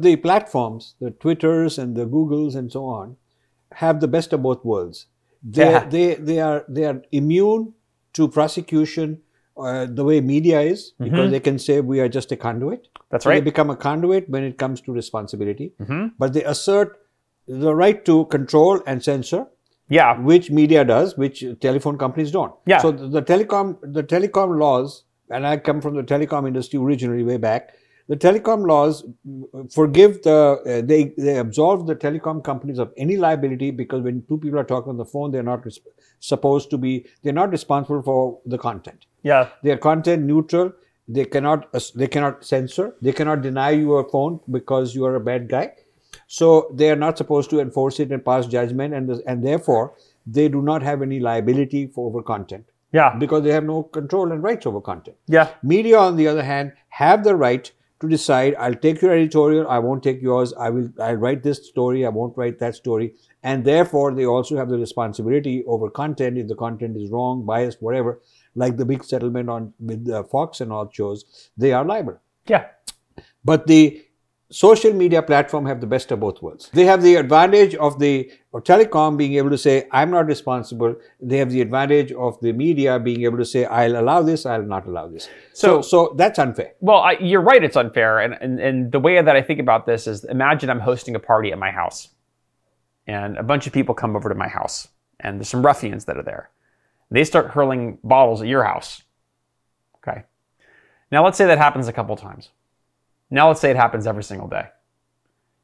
The platforms, the Twitters and the Googles and so on, have the best of both worlds. They, Yeah. they, they, are, they are immune to prosecution uh, the way media is because they can say we are just a conduit. Mm-hmm. That's So They become a conduit when it comes to responsibility. Mhm. But they assert the right to control and censor, Yeah. which media does, which telephone companies don't. Yeah. So the, the telecom the telecom laws, and I come from the telecom industry originally way back. The telecom laws forgive the uh, they they absolve the telecom companies of any liability because when two people are talking on the phone, they're not res- supposed to be they're not responsible for the content. Yeah. They are content neutral. They cannot they cannot censor. They cannot deny you a phone because you are a bad guy. So they are not supposed to enforce it and pass judgment, and the- and therefore they do not have any liability for over content Yeah. because they have no control and rights over content. Yeah. Media, on the other hand, have the right to decide. I'll take your editorial. I won't take yours. I will. I'll write this story. I won't write that story. And therefore, they also have the responsibility over content. If the content is wrong, biased, whatever, like the big settlement on with uh, Fox and all shows, they are liable. Yeah. But the social media platform have the best of both worlds. They have the advantage of the of telecom being able to say, I'm not responsible. They have the advantage of the media being able to say, I'll allow this, I'll not allow this. So, so, that's unfair. Well, I, you're right. It's unfair, and, and and the way that I think about this is, imagine I'm hosting a party at my house, and a bunch of people come over to my house, and there's some ruffians that are there. They start hurling bottles at your house. Okay. Now let's say that happens a couple times. Now let's say it happens every single day.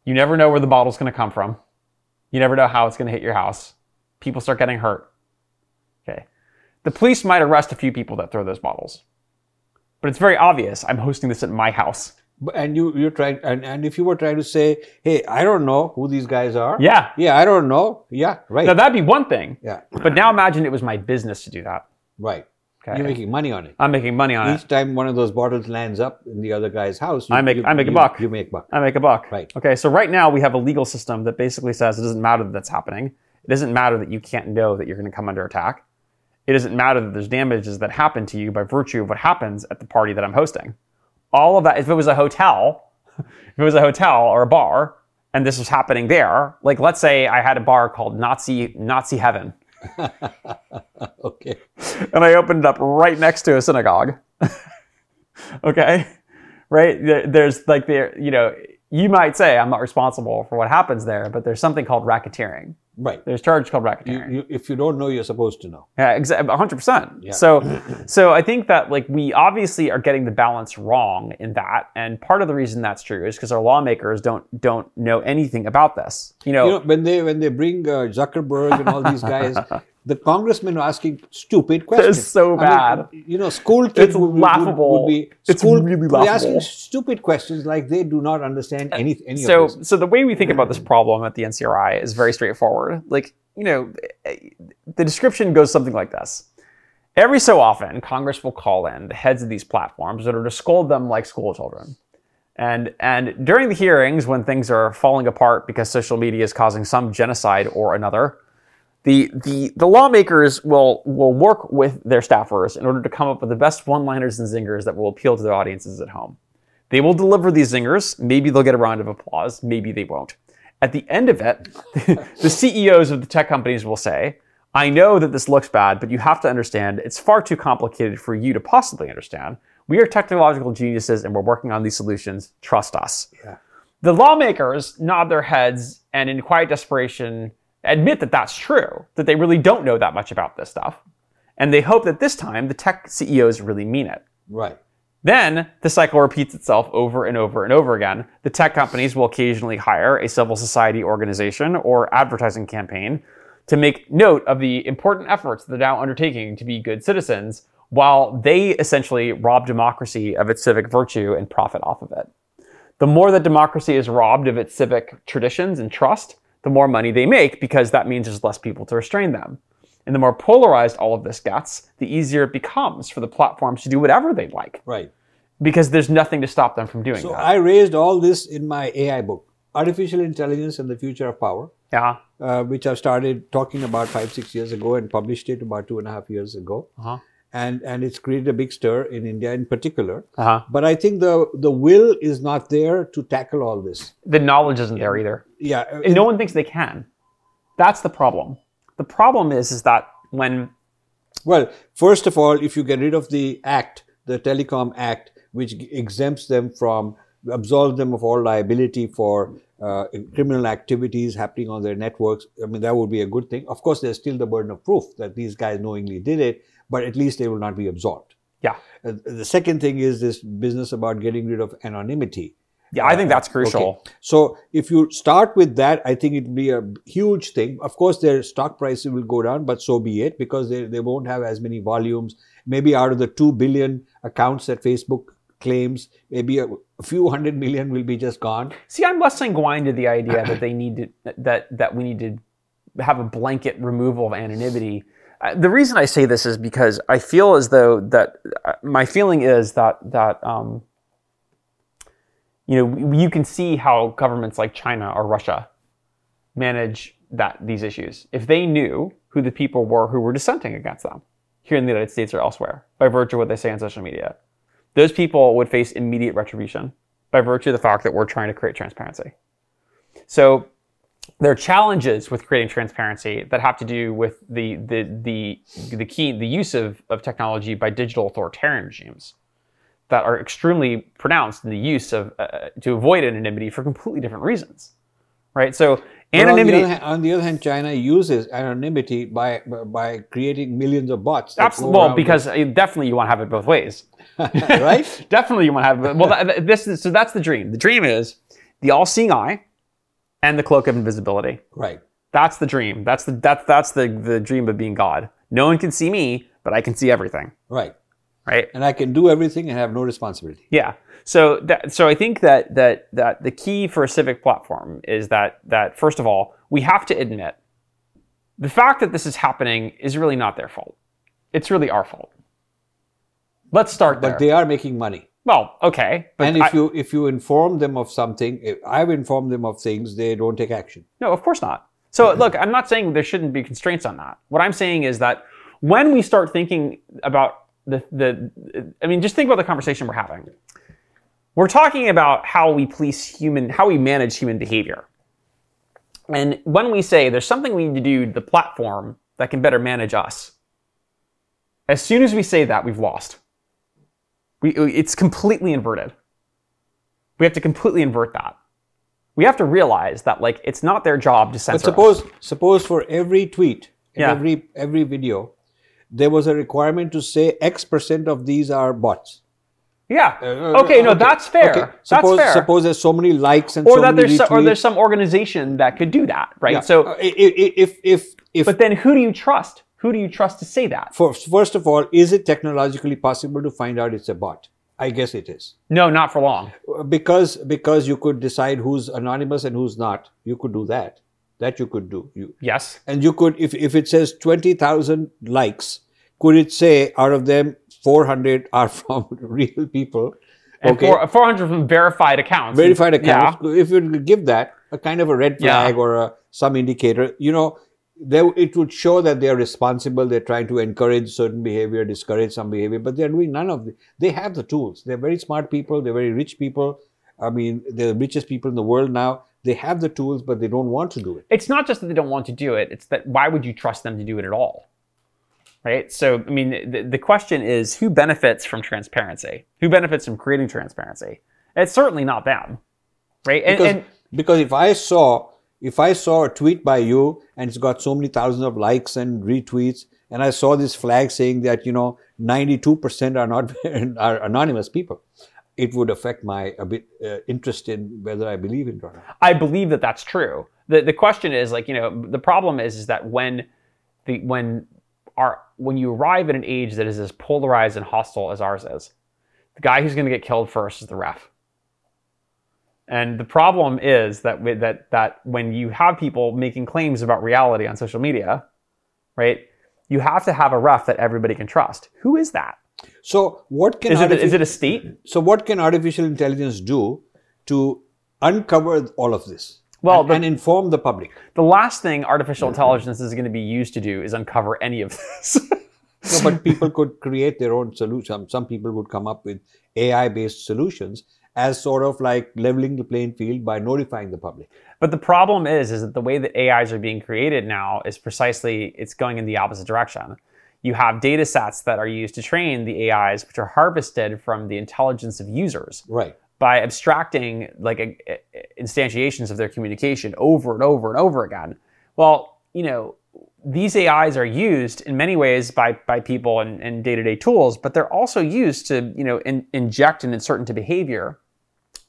You never know where the bottle's going to come from. You never know how it's going to hit your house. People start getting hurt. Okay. The police might arrest a few people that throw those bottles. But it's very obvious I'm hosting this at my house. And you, you're trying, and, and if you were trying to say, hey, I don't know who these guys are. Yeah. Yeah, I don't know. Yeah, right. Now that'd be one thing. yeah, But now imagine it was my business to do that. right. Okay. You're making money on it. I'm making money on Each it. Each time one of those bottles lands up in the other guy's house, you, I make- you- I make a you- buck. You make buck. I make a buck. Right. Okay, so right now we have a legal system that basically says it doesn't matter that that's happening. It doesn't matter that you can't know that you're going to come under attack. It doesn't matter that there's damages that happen to you by virtue of what happens at the party that I'm hosting. All of that, if it was a hotel, if it was a hotel or a bar, and this was happening there, like let's say I had a bar called Nazi Nazi Heaven, Okay. and I opened it up right next to a synagogue. okay, right? There's like there, you know, you might say I'm not responsible for what happens there, but there's something called racketeering. Right. There's charge called You, racketeering. you, if you don't know, you're supposed to know. Yeah, exactly. 100%. So, so I think that like we obviously are getting the balance wrong in that, and part of the reason that's true is because our lawmakers don't don't know anything about this. You know, You know, when they when they bring uh, Zuckerberg and all these guys, the congressmen are asking stupid questions. so I mean, bad. you know, school kids It's would, would- laughable. Would, be It's school, really They're asking stupid questions like they do not understand any any so of this. so the way we think about this problem at the NCRI is very straightforward. Like you know, the description goes something like this. Every so often, Congress will call in the heads of these platforms in order to scold them like school children. And, and during the hearings, when things are falling apart because social media is causing some genocide or another, the, the, the lawmakers will, will work with their staffers in order to come up with the best one liners and zingers that will appeal to their audiences at home. They will deliver these zingers. Maybe they'll get a round of applause. Maybe they won't. At the end of it, the CEOs of the tech companies will say, I know that this looks bad, but you have to understand it's far too complicated for you to possibly understand. We are technological geniuses and we're working on these solutions. Trust us. Yeah. The lawmakers nod their heads and, in quiet desperation, admit that that's true, that they really don't know that much about this stuff. And they hope that this time the tech CEOs really mean it. Right. Then the cycle repeats itself over and over and over again. The tech companies will occasionally hire a civil society organization or advertising campaign to make note of the important efforts they're now undertaking to be good citizens, while they essentially rob democracy of its civic virtue and profit off of it. The more that democracy is robbed of its civic traditions and trust, the more money they make because that means there's less people to restrain them. And the more polarized all of this gets, the easier it becomes for the platforms to do whatever they'd like Right. because there's nothing to stop them from doing So that. I raised all this in my AI book, Artificial Intelligence and the Future of Power, yeah. uh, which I started talking about five, six years ago and published it about two and a half years ago. Uh-huh. And and it's created a big stir in India in particular. Uh-huh. But I think the the will is not there to tackle all this. The knowledge isn't there either. Yeah, And no one thinks they can. That's the problem. The problem is is that when Well, first of all, if you get rid of the act, the Telecom Act, which exempts them from, absolves them of all liability for uh, criminal activities happening on their networks, I mean, that would be a good thing. Of course, there's still the burden of proof that these guys knowingly did it, but at least they will not be absorbed. yeah. Uh, the second thing is this business about getting rid of anonymity. Yeah, I think that's crucial. Okay. So if you start with that, I think it will be a huge thing. Of course, their stock prices will go down, but so be it because they, they won't have as many volumes. Maybe out of the 2 billion accounts that Facebook claims, maybe a, a few hundred million will be just gone. See, I'm less sanguine to the idea that they need to that that we need to have a blanket removal of anonymity. The reason I say this is because I feel as though that uh, my feeling is that that um, you know you can see how governments like China or Russia manage that these issues. If they knew who the people were who were dissenting against them here in the United States or elsewhere by virtue of what they say on social media, those people would face immediate retribution by virtue of the fact that we're trying to create transparency. So there are challenges with creating transparency that have to do with the the the the key the use of, of technology by digital authoritarian regimes that are extremely pronounced in the use of uh, to avoid anonymity for completely different reasons. Right? So But on the, anonymity hand, on the other hand, China uses anonymity by by creating millions of bots. Absolutely. Well, because uh, definitely you want to have it both ways. right? definitely you want to have it. Well, that, this is, so that's the dream. The dream is the all-seeing eye and the cloak of invisibility. Right. That's the dream. That's the that's that's the the dream of being God. No one can see me, but I can see everything. Right. Right? And I can do everything and have no responsibility. Yeah. So that so I think that that that the key for a civic platform is that that first of all, we have to admit the fact that this is happening is really not their fault. It's really our fault. Let's start there. But they are making money. Well, okay. But and if I- you if you inform them of something, if I've informed them of things, they don't take action. No, of course not. So look, I'm not saying there shouldn't be constraints on that. What I'm saying is that when we start thinking about the the I mean, just think about the conversation we're having. We're talking about how we police human, how we manage human behavior. And when we say there's something we need to do to the platform that can better manage us, as soon as we say that, we've lost. We, it's completely inverted. We have to completely invert that we have to realize that like it's not their job to But censor. us. suppose suppose for every tweet, and Yeah. every every video, there was a requirement to say X percent of these are bots. yeah. Uh, okay, no, that's fair. Okay. That's Suppose fair. suppose there's so many likes and or so that many there's some, or there's some organization that could do that, right? Yeah. So, Uh, if if if but then who do you trust? Who do you trust to say that? for, first of all, is it technologically possible to find out it's a bot? I guess it is No, not for long. because because you could decide who's anonymous and who's not. You could do that. That you could do. You Yes. and you could if if it says twenty thousand likes, could it say out of them four hundred are from real people? And four, 400 from verified accounts. verified accounts. Yeah. If you could give that a kind of a red Yeah. flag or a, some indicator, you know, there, it would show that they are responsible. They're trying to encourage certain behavior, discourage some behavior, but they're doing none of it. They have the tools. They're very smart people. They're very rich people. I mean, they're the richest people in the world now. They have the tools, but they don't want to do it. It's not just that they don't want to do it, it's that why would you trust them to do it at all? Right? So, I mean, the, the question is who benefits from transparency? Who benefits from creating transparency? It's certainly not them. Right? And, Because, and because if I saw if I saw a tweet by you and it's got so many thousands of likes and retweets, and I saw this flag saying that you know 92% are not are anonymous people, it would affect my bit uh, interest in whether I believe it or not. I believe that that's true. The the question is like, you know, the problem is is that when the when our when you arrive at an age that is as polarized and hostile as ours is, the guy who's going to get killed first is the ref. And the problem is that with, that that when you have people making claims about reality on social media, right? You have to have a ref that everybody can trust. Who is that? So what can Is it artifi- it a state? so what can artificial intelligence do to uncover all of this? Well, and, the- and inform the public. The last thing artificial intelligence is going to be used to do is uncover any of this. No, but people could create their own solution. Some people would come up with AI based solutions as sort of like leveling the playing field by notifying the public. But the problem is, is that the way that AIs are being created now is precisely it's going in the opposite direction. You have data sets that are used to train the AIs, which are harvested from the intelligence of users. Right. By abstracting like a, a, instantiations of their communication over and over and over again. Well, you know, these AIs are used in many ways by, by people and, and day-to-day tools, but they're also used to, you know, in, inject and insert into behavior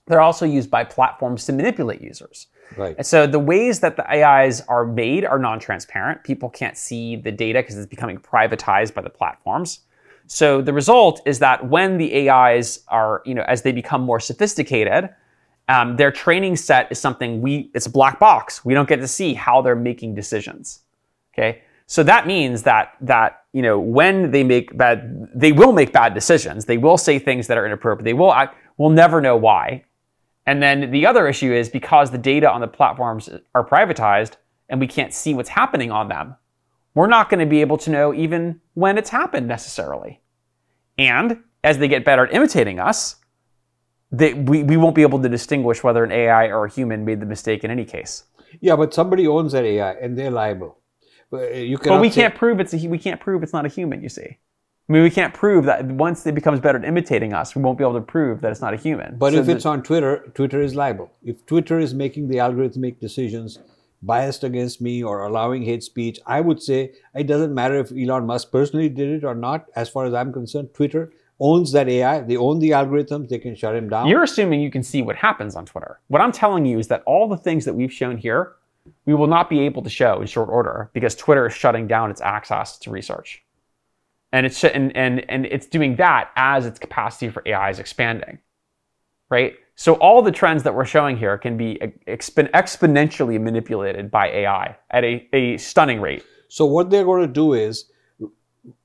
they're also used by platforms to manipulate users. Right. And so the ways that the AIs are made are non-transparent. People can't see the data because it's becoming privatized by the platforms. So the result is that when the AIs are, you know, as they become more sophisticated, um, their training set is something we, it's a black box. We don't get to see how they're making decisions. Okay. So that means that, that, you know, when they make bad, they will make bad decisions. They will say things that are inappropriate. They will act, we'll never know why. And then the other issue is because the data on the platforms are privatized and we can't see what's happening on them, we're not going to be able to know even when it's happened necessarily. And as they get better at imitating us, they, we, we won't be able to distinguish whether an AI or a human made the mistake in any case. Yeah, but somebody owns that AI and they're liable. But, uh, we say, can't prove it's a, we can't prove it's not a human. You see. I mean, we can't prove that once it becomes better at imitating us, we won't be able to prove that it's not a human. But so if it's on Twitter, Twitter is liable. If Twitter is making the algorithmic decisions biased against me or allowing hate speech, I would say it doesn't matter if Elon Musk personally did it or not. As far as I'm concerned, Twitter owns that AI. They own the algorithms. They can shut him down. You're assuming you can see what happens on Twitter. What I'm telling you is that all the things that we've shown here, we will not be able to show in short order because Twitter is shutting down its access to research and it's and and and it's doing that as its capacity for AI is expanding, right? So all the trends that we're showing here can be exp- exponentially manipulated by AI at a, a stunning rate. So what they're going to do is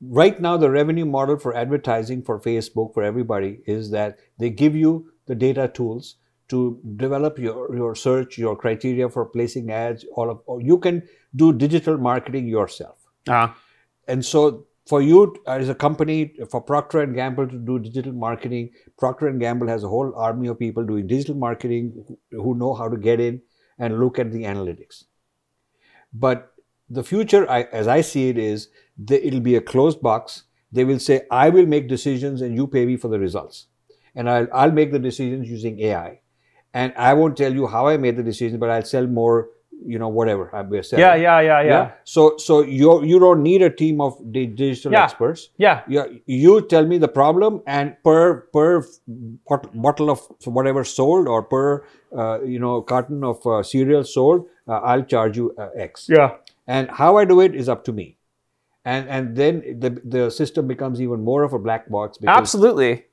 right now the revenue model for advertising for Facebook for everybody is that they give you the data tools to develop your, your search, your criteria for placing ads, all of or you can do digital marketing yourself. Uh-huh. And so for you uh, as a company for procter and gamble to do digital marketing procter and gamble has a whole army of people doing digital marketing who know how to get in and look at the analytics. But the future I, as i see it is it'll be a closed box. They will say i will make decisions and you pay me for the results. And I'll, I'll make the decisions using ai and i won't tell you how i made the decision but i'll sell more you know whatever I'm yeah, yeah, yeah, yeah, yeah. So so you you don't need a team of digital yeah. experts. Yeah. You, you tell me the problem and per per bottle of whatever sold or per uh, you know carton of uh, cereal sold, uh, I'll charge you uh, X. Yeah. And how I do it is up to me. And and then the the system becomes even more of a black box. Absolutely.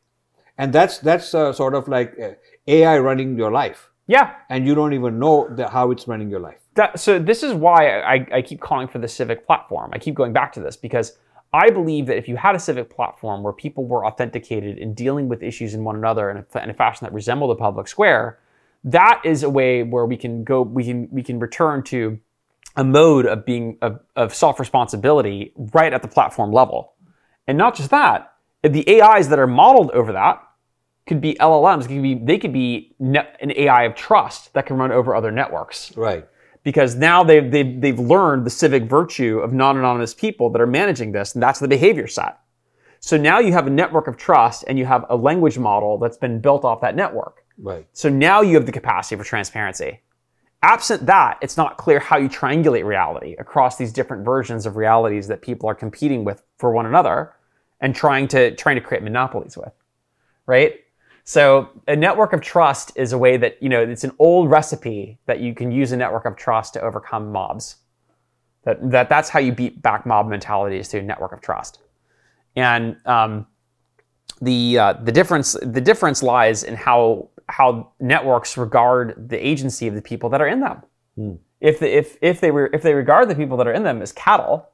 And that's that's uh, sort of like uh, AI running your life. Yeah. And you don't even know the, how it's running your life. That, so this is why I, I keep calling for the civic platform. I keep going back to this because I believe that if you had a civic platform where people were authenticated in dealing with issues in one another in a, in a fashion that resembled a public square, that is a way where we can go, we can we can return to a mode of being of, of self responsibility right at the platform level, and not just that, the AIs that are modeled over that could be LLMs. Could be they could be an AI of trust that can run over other networks. Right. Because now they've, they've, they've learned the civic virtue of non-anonymous people that are managing this, and that's the behavior set. So now you have a network of trust and you have a language model that's been built off that network. Right. So now you have the capacity for transparency. Absent that, it's not clear how you triangulate reality across these different versions of realities that people are competing with for one another and trying to trying to create monopolies with. Right? So a network of trust is a way that, you know, it's an old recipe that you can use a network of trust to overcome mobs. That, that that's how you beat back mob mentalities through a network of trust. And um, the uh, the difference the difference lies in how how networks regard the agency of the people that are in them. Hmm. If the, if if they were if they regard the people that are in them as cattle,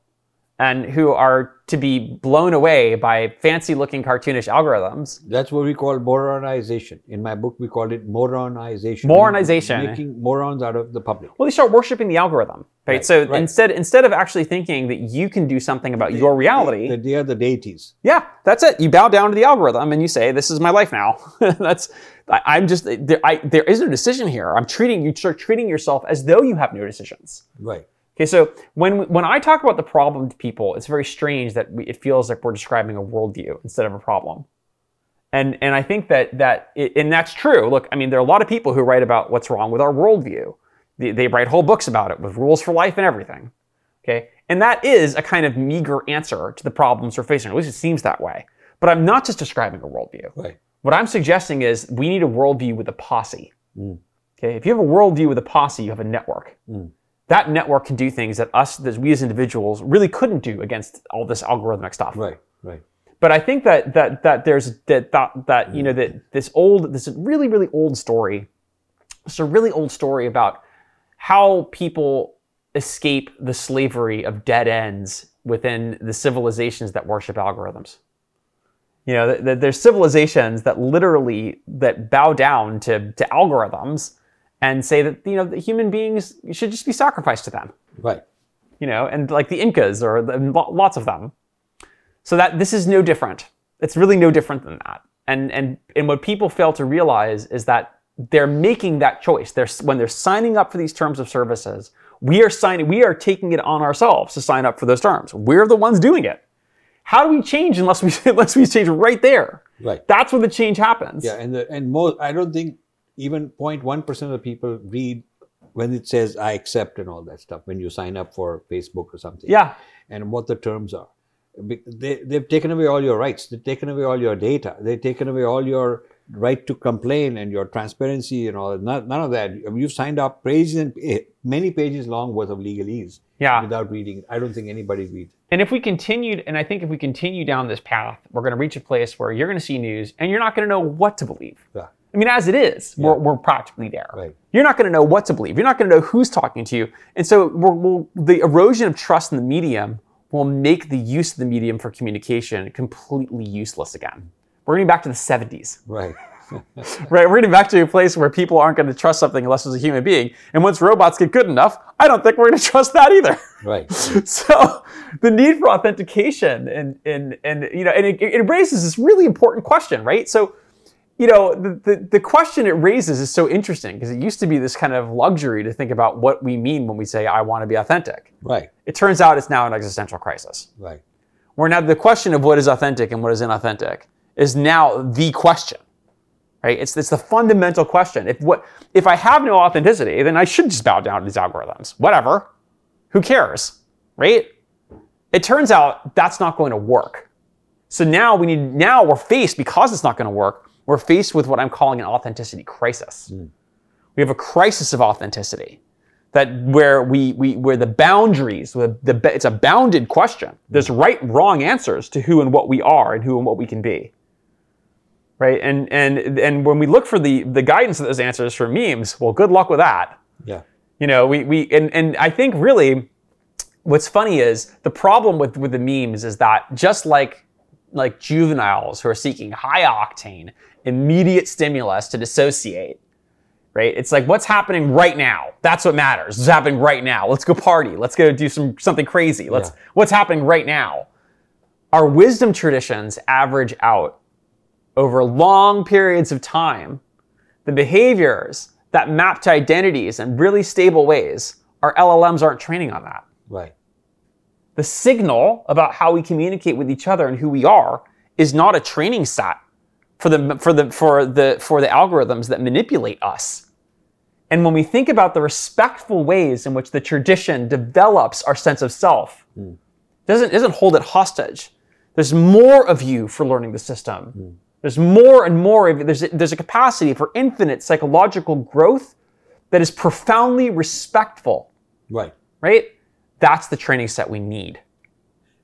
and who are to be blown away by fancy looking cartoonish algorithms. That's what we call moronization. In my book, we call it moronization. Moronization. Making morons out of the public. Well, they start worshiping the algorithm, right? Right, so right. instead instead of actually thinking that you can do something about your reality, That they are the deities. yeah, that's it. You bow down to the algorithm and you say, "This is my life now." that's I, I'm just there. I, there is no decision here. I'm treating you start treating yourself as though you have no decisions. Right. Okay, so when when I talk about the problem to people, it's very strange that we, it feels like we're describing a worldview instead of a problem. And and I think that that it, and that's true. Look, I mean, there are a lot of people who write about what's wrong with our worldview. They, they write whole books about it with rules for life and everything. Okay, and that is a kind of meager answer to the problems we're facing. At least it seems that way. But I'm not just describing a worldview. Right. What I'm suggesting is we need a worldview with a posse. Mm. Okay, if you have a worldview with a posse, you have a network. Mm. That network can do things that us, that we as individuals, really couldn't do against all this algorithmic stuff. Right. Right. But I think that that that there's that that, that you mm. know that this old, this really really old story. It's a really old story about how people escape the slavery of dead ends within the civilizations that worship algorithms. You know, th- th- there's civilizations that literally that bow down to, to algorithms and say that you know human beings should just be sacrificed to them. Right. You know, and like the Incas or the, lots of them. So that this is no different. It's really no different than that. And and and what people fail to realize is that they're making that choice. They're when they're signing up for these terms of services, we are signing we are taking it on ourselves to sign up for those terms. We're the ones doing it. How do we change unless we unless we change right there? Right. That's where the change happens. Yeah, and the, and most I don't think even 0.1 percent of the people read when it says I accept and all that stuff when you sign up for Facebook or something. Yeah. and what the terms are. They, they've taken away all your rights. They've taken away all your data. They've taken away all your right to complain and your transparency and all that. None, none of that. I mean, You've signed up pages and eh, many pages long worth of legalese Yeah. without reading it. I don't think anybody reads. And if we continued, and I think if we continue down this path, we're going to reach a place where you're going to see news and you're not going to know what to believe. Yeah. I mean, as it is, we're, we're practically there. Right. You're not going to know what to believe. You're not going to know who's talking to you. And so we're, we'll, the erosion of trust in the medium will make the use of the medium for communication completely useless again. We're getting back to the 70s, Right. right? We're getting back to a place where people aren't going to trust something unless it's a human being. And once robots get good enough, I don't think we're going to trust that either. right. so the need for authentication and and and you know and it, it raises this really important question right so you know the, the, the question it raises is so interesting because it used to be this kind of luxury to think about what we mean when we say i want to be authentic. Right. it turns out it's now an existential crisis. Right. where now the question of what is authentic and what is inauthentic is now the question right? It's, it's the fundamental question. If what if i have no authenticity then i should just bow down to these algorithms. Whatever. Who cares right? It turns out that's not going to work so now we need now we're faced because it's not going to work we're faced with what i'm calling an authenticity crisis. Hmm. We have a crisis of authenticity that where we, we where the boundaries the, the it's a bounded question. Hmm. There's right wrong answers to who and what we are and who and what we can be. Right? And and and when we look for the the guidance of those answers from memes well good luck with that. Yeah. you know we we and and i think really what's funny is the problem with with the memes is that just like like juveniles who are seeking high octane immediate stimulus to dissociate right? It's like what's happening right now? That's what matters. It's happening right now? Let's go party. Let's go do some something crazy. Let's Yeah. what's happening right now? Our wisdom traditions average out over long periods of time the behaviors that map to identities in really stable ways. Our llms aren't training on that. Right. The signal about how we communicate with each other and who we are is not a training set for the for the for the for the algorithms that manipulate us. And when we think about the respectful ways in which the tradition develops our sense of self, hmm. doesn't doesn't hold it hostage. There's more of you for learning the system. Hmm. There's more and more of there's a, there's a capacity for infinite psychological growth that is profoundly respectful, Right. right? That's the training set we need.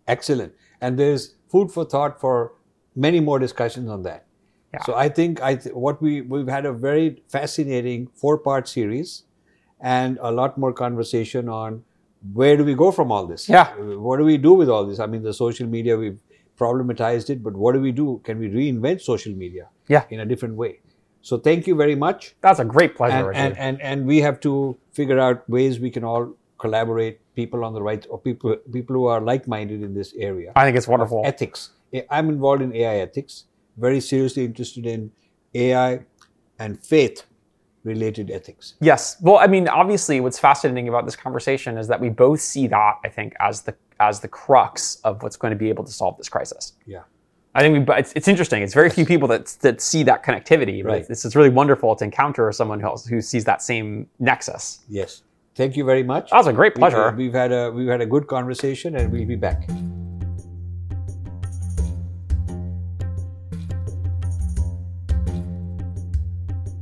Excellent. And there's food for thought for many more discussions on that. Yeah. So I think I th- what we we've had a very fascinating four part series, and a lot more conversation on where do we go from all this? Yeah. What do we do with all this? I mean, the social media, we've problematized it, but what do we do? Can we reinvent social media Yeah. in a different way? So thank you very much. That's a great pleasure. And, and, and, and we have to figure out ways we can all collaborate, people on the right, or people, people who are like-minded in this area. I think it's wonderful. Ethics. I'm involved in AI ethics, very seriously interested in AI and faith related ethics. Yes. Well, I mean, obviously, what's fascinating about this conversation is that we both see that I think as the as the crux of what's going to be able to solve this crisis. Yeah. I think we, but it's, it's interesting. It's very few people that that see that connectivity. Right. it's, it's really wonderful to encounter someone else who sees that same nexus. Yes. Thank you very much. That was a great We've- pleasure. We've, had a we've had a good conversation, and we'll be back.